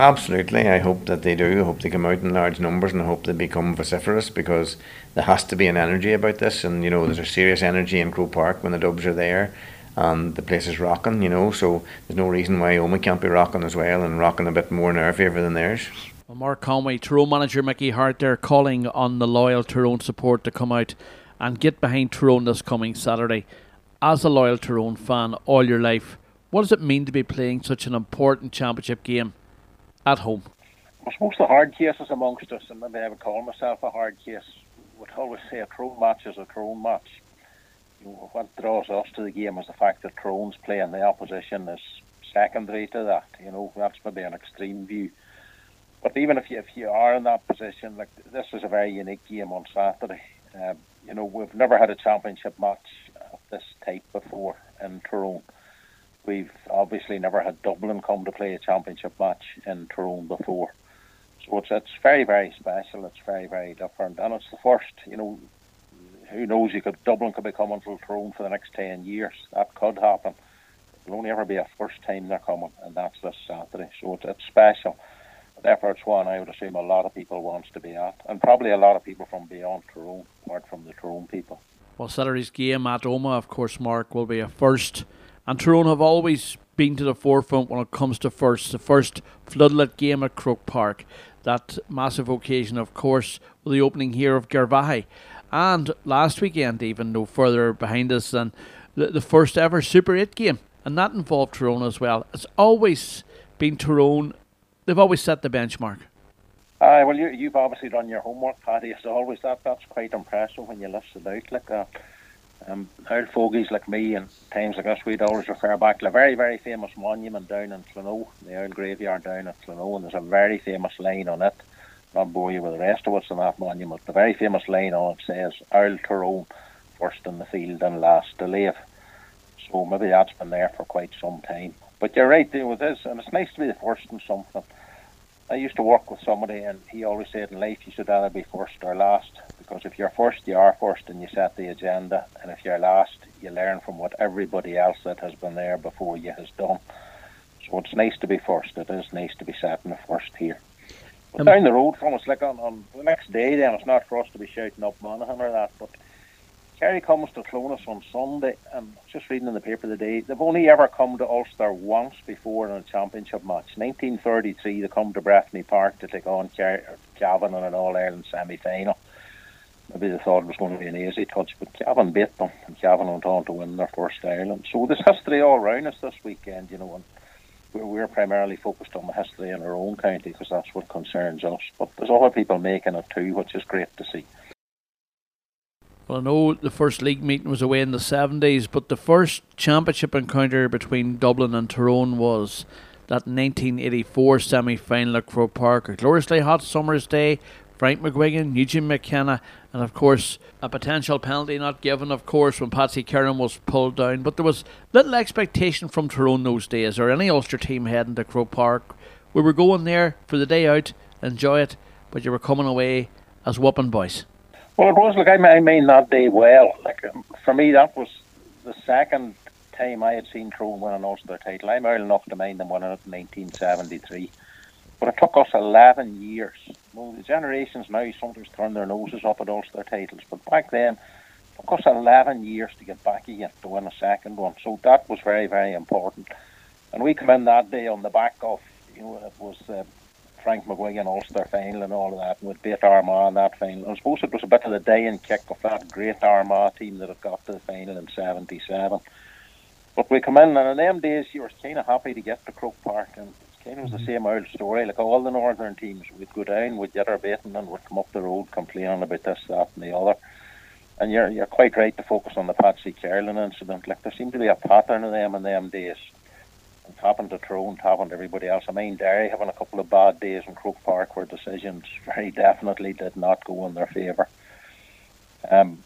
Absolutely. I hope that they do. I hope they come out in large numbers and I hope they become vociferous because there has to be an energy about this. And, you know, there's a serious energy in Croke Park when the Dubs are there and the place is rocking, you know. So there's no reason why Omagh can't be rocking as well and rocking a bit more in our favour than theirs. Well, Mark Conway, Tyrone manager Mickey Harte there calling on the loyal Tyrone support to come out and get behind Tyrone this coming Saturday. As a loyal Tyrone fan all your life, what does it mean to be playing such an important championship game? At home? I suppose the hard cases amongst us, and maybe I would call myself a hard case, would always say a Tyrone match is a Tyrone match. You know, what draws us to the game is the fact that Tyrone's playing the opposition is secondary to that. You know, that's maybe an extreme view. But even if you, if you are in that position, like this is a very unique game on Saturday. Um, you know, we've never had a championship match of this type before in Tyrone. We've obviously never had Dublin come to play a championship match in Tyrone before. So it's it's very, very special. It's very, very different. And it's the first, you know, who knows, you could Dublin could be coming to Tyrone for the next ten years. That could happen. It'll only ever be a first time they're coming, and that's this Saturday. So it's, it's special. Therefore, it's one I would assume a lot of people wants to be at, and probably a lot of people from beyond Tyrone, apart from the Tyrone people. Well, Saturday's game at Omagh, of course, Mark, will be a first and Tyrone have always been to the forefront when it comes to first. The first floodlit game at Croke Park. That massive occasion, of course, with the opening here of Garvaghey. And last weekend, even no further behind us than the, the first ever Super 8 game. And that involved Tyrone as well. It's always been Tyrone. They've always set the benchmark. Uh, well, you, you've obviously done your homework, Paddy. As always, that that's quite impressive when you list it out like that. Um, old fogies like me and times like us, we'd always refer back to a very, very famous monument down in Clonoe, the old graveyard down at Clonoe, and there's a very famous line on it. Not bore you with the rest of what's on that monument. The very famous line on it says, Earl Tyrone, first in the field and last to leave. So maybe that's been there for quite some time. But you're right, there with this, and it's nice to be the first in something. I used to work with somebody, and he always said in life you should either be first or last. Because if you're first, you are first, and you set the agenda. And if you're last, you learn from what everybody else that has been there before you has done. So it's nice to be first. It is nice to be setting the first here. But um, down the road from us, like on, on the next day, then it's not for us to be shouting up Monaghan or that, but Kerry comes to Clones on Sunday, and just reading in the paper today, they've only ever come to Ulster once before in a championship match. 1933, they come to Breffni Park to take on Cavan in an All Ireland semi final. Maybe they thought it was going to be an easy touch, but Cavan beat them, and Cavan went on to win their first Ireland. So there's history all around us this weekend, you know, and we're, we're primarily focused on the history in our own county because that's what concerns us. But there's other people making it too, which is great to see. Well, I know the first league meeting was away in the 70s, but the first championship encounter between Dublin and Tyrone was that 1984 semi final at Croke Park. A gloriously hot summer's day. Frank McGuigan, Eugene McKenna, and of course a potential penalty not given, of course, when Patsy Kernan was pulled down. But there was little expectation from Tyrone those days, or any Ulster team heading to Croke Park. We were going there for the day out, enjoy it, but you were coming away as whooping boys. Well, it was like I mean that day well. Like um, for me, that was the second time I had seen Tyrone win an Ulster title. I'm old enough to mind them winning it in 1973. But it took us 11 years. Well, the generations now sometimes turn their noses up at Ulster titles, but back then, it took us 11 years to get back again to win a second one. So that was very, very important. And we come in that day on the back of, you know, it was uh, Frank McGuigan Ulster final and all of that, and with beat Armagh in that final. I suppose it was a bit of the day and kick of that great Armagh team that had got to the final in '77. But we come in, and in them days, you were kind of happy to get to Croke Park, and it kind of was the mm-hmm. same old story. Like all the northern teams, we'd go down, we'd get our beating, and we'd come up the road complaining about this, that, and the other. And you're you're quite right to focus on the Patsy Carolan incident. Like there seemed to be a pattern of them in them days it's happened to Tyrone, it's happened to everybody else. I mean, Derry having a couple of bad days in Croke Park where decisions very definitely did not go in their favour. Um,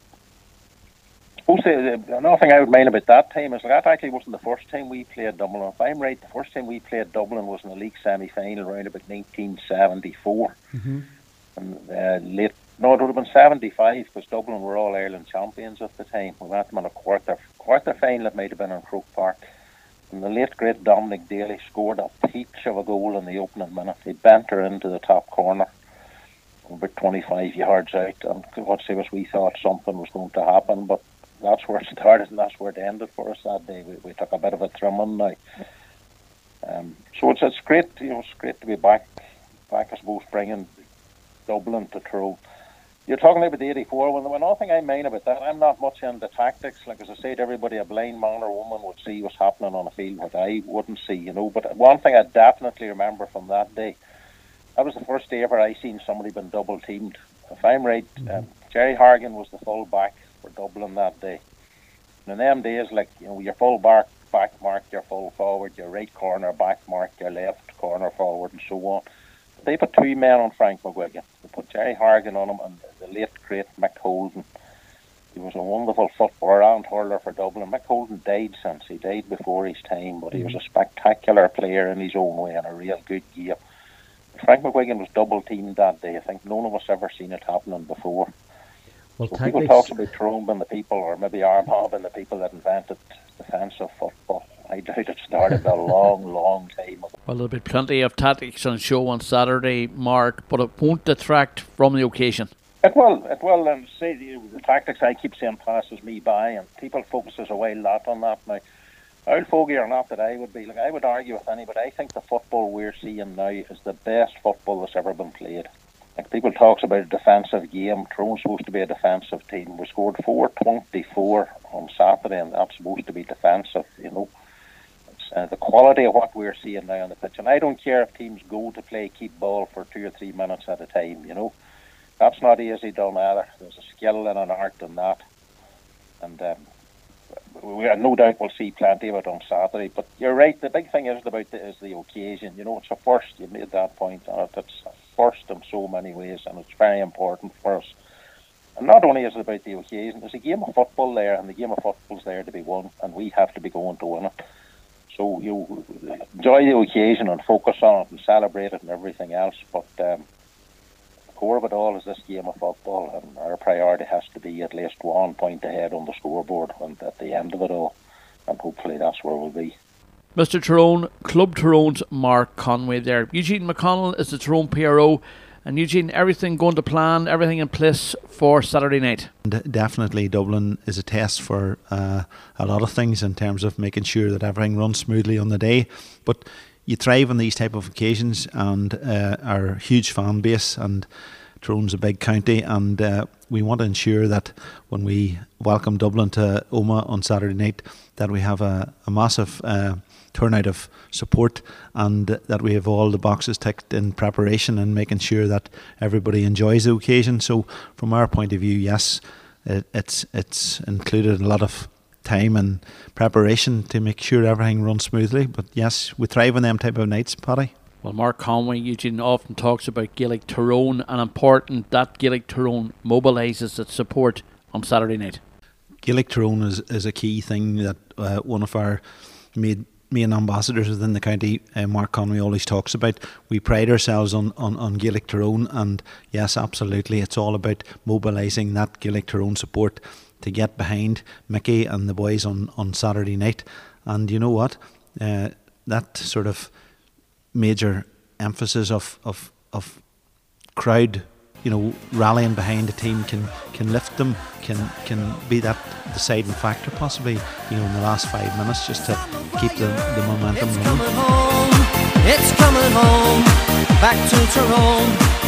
suppose another thing I would mind about that time is that actually wasn't the first time we played Dublin. If I'm right, the first time we played Dublin was in the league semi final around about 1974. Mm-hmm. And uh, late, no, it would have been 75 because Dublin were all Ireland champions at the time. We met them in a quarter quarter final. It might have been in Croke Park the late great Dominic Daly scored a peach of a goal in the opening minute. He bent her into the top corner, about 25 yards out. And what say was we thought something was going to happen, but that's where it started and that's where it ended for us that day. We, we took a bit of a trimming now. Um, so it's it's great, you know, it's great to be back, back I suppose, bringing Dublin to Tyrone. You're talking about the 84. When, when one thing I mean about that, I'm not much into tactics. Like as I said, everybody, a blind man or woman would see what's happening on a field, what I wouldn't see, you know. But one thing I definitely remember from that day, that was the first day ever I seen somebody been double teamed. If I'm right, mm-hmm. um, Gerry Hargan was the full back for Dublin that day. And in them days, like you know, your full back back mark your full forward, your right corner back mark your left corner forward, and so on. They put two men on Frank McGuigan. They put Gerry Hargan on him and the great Mick Holden. He was a wonderful footballer and hurler for Dublin. Mick Holden died since. He died before his time, but he was a mm. spectacular player in his own way and a real good game. Frank McGuigan was double teamed that day. I think none of us ever seen it happening before. Well, so people talk about Trump and the people, or maybe Armagh and the people that invented defensive football. I doubt it started a long, long time ago. Well, there'll be plenty of tactics on show on Saturday, Mark, but it won't detract from the occasion. It will, it will, and say the, the tactics I keep saying passes me by, and people focuses a lot on that now. Old fogey or not that I would be, like I would argue with anybody. I think the football we're seeing now is the best football that's ever been played. Like people talks about a defensive game. Tyrone's supposed to be a defensive team. We scored four twenty four on Saturday, and that's supposed to be defensive. You know, uh, the quality of what we're seeing now on the pitch. And I don't care if teams go to play keep ball for two or three minutes at a time. You know, that's not easy done either. There's a skill and an art in that, and um, we no doubt we'll see plenty of it on Saturday. But you're right. The big thing is about the, is the occasion. You know, it's a first. You made that point on. It's a first in so many ways, and it's very important for us. And not only is it about the occasion, there's a game of football there, and the game of football's there to be won, and we have to be going to win it. So you enjoy the occasion and focus on it and celebrate it and everything else. But um, core of it all is this game of football, and our priority has to be at least one point ahead on the scoreboard and at the end of it all. And hopefully that's where we'll be. Mr. Tyrone, Club Tyrone's Mark Conway there. Eugene McConnell is the Tyrone PRO. And Eugene, everything going to plan, everything in place for Saturday night? Definitely, Dublin is a test for uh, a lot of things in terms of making sure that everything runs smoothly on the day. But you thrive on these type of occasions, and uh, our huge fan base and Tyrone's a big county, and uh, we want to ensure that when we welcome Dublin to Omagh on Saturday night, that we have a, a massive uh, turnout of support and that we have all the boxes ticked in preparation and making sure that everybody enjoys the occasion. So, from our point of view, yes, it, it's it's included a lot of time and preparation to make sure everything runs smoothly. But yes, we thrive on them type of nights, Paddy. Well, Mark Conway, Eugene often talks about Gaelic Tyrone and important that Gaelic Tyrone mobilises its support on Saturday night. Gaelic Tyrone is, is a key thing that uh, one of our made main ambassadors within the county, uh, Mark Conway, always talks about. We pride ourselves on, on, on Gaelic Tyrone, and yes, absolutely, it's all about mobilising that Gaelic Tyrone support to get behind Mickey and the boys on, on Saturday night. And you know what? Uh, that sort of major emphasis of, of, of crowd you know, rallying behind a team can can lift them, can can be that deciding factor possibly, you know, in the last five minutes just to keep the, the momentum it's running. Coming home, it's coming home, back to Tyrone.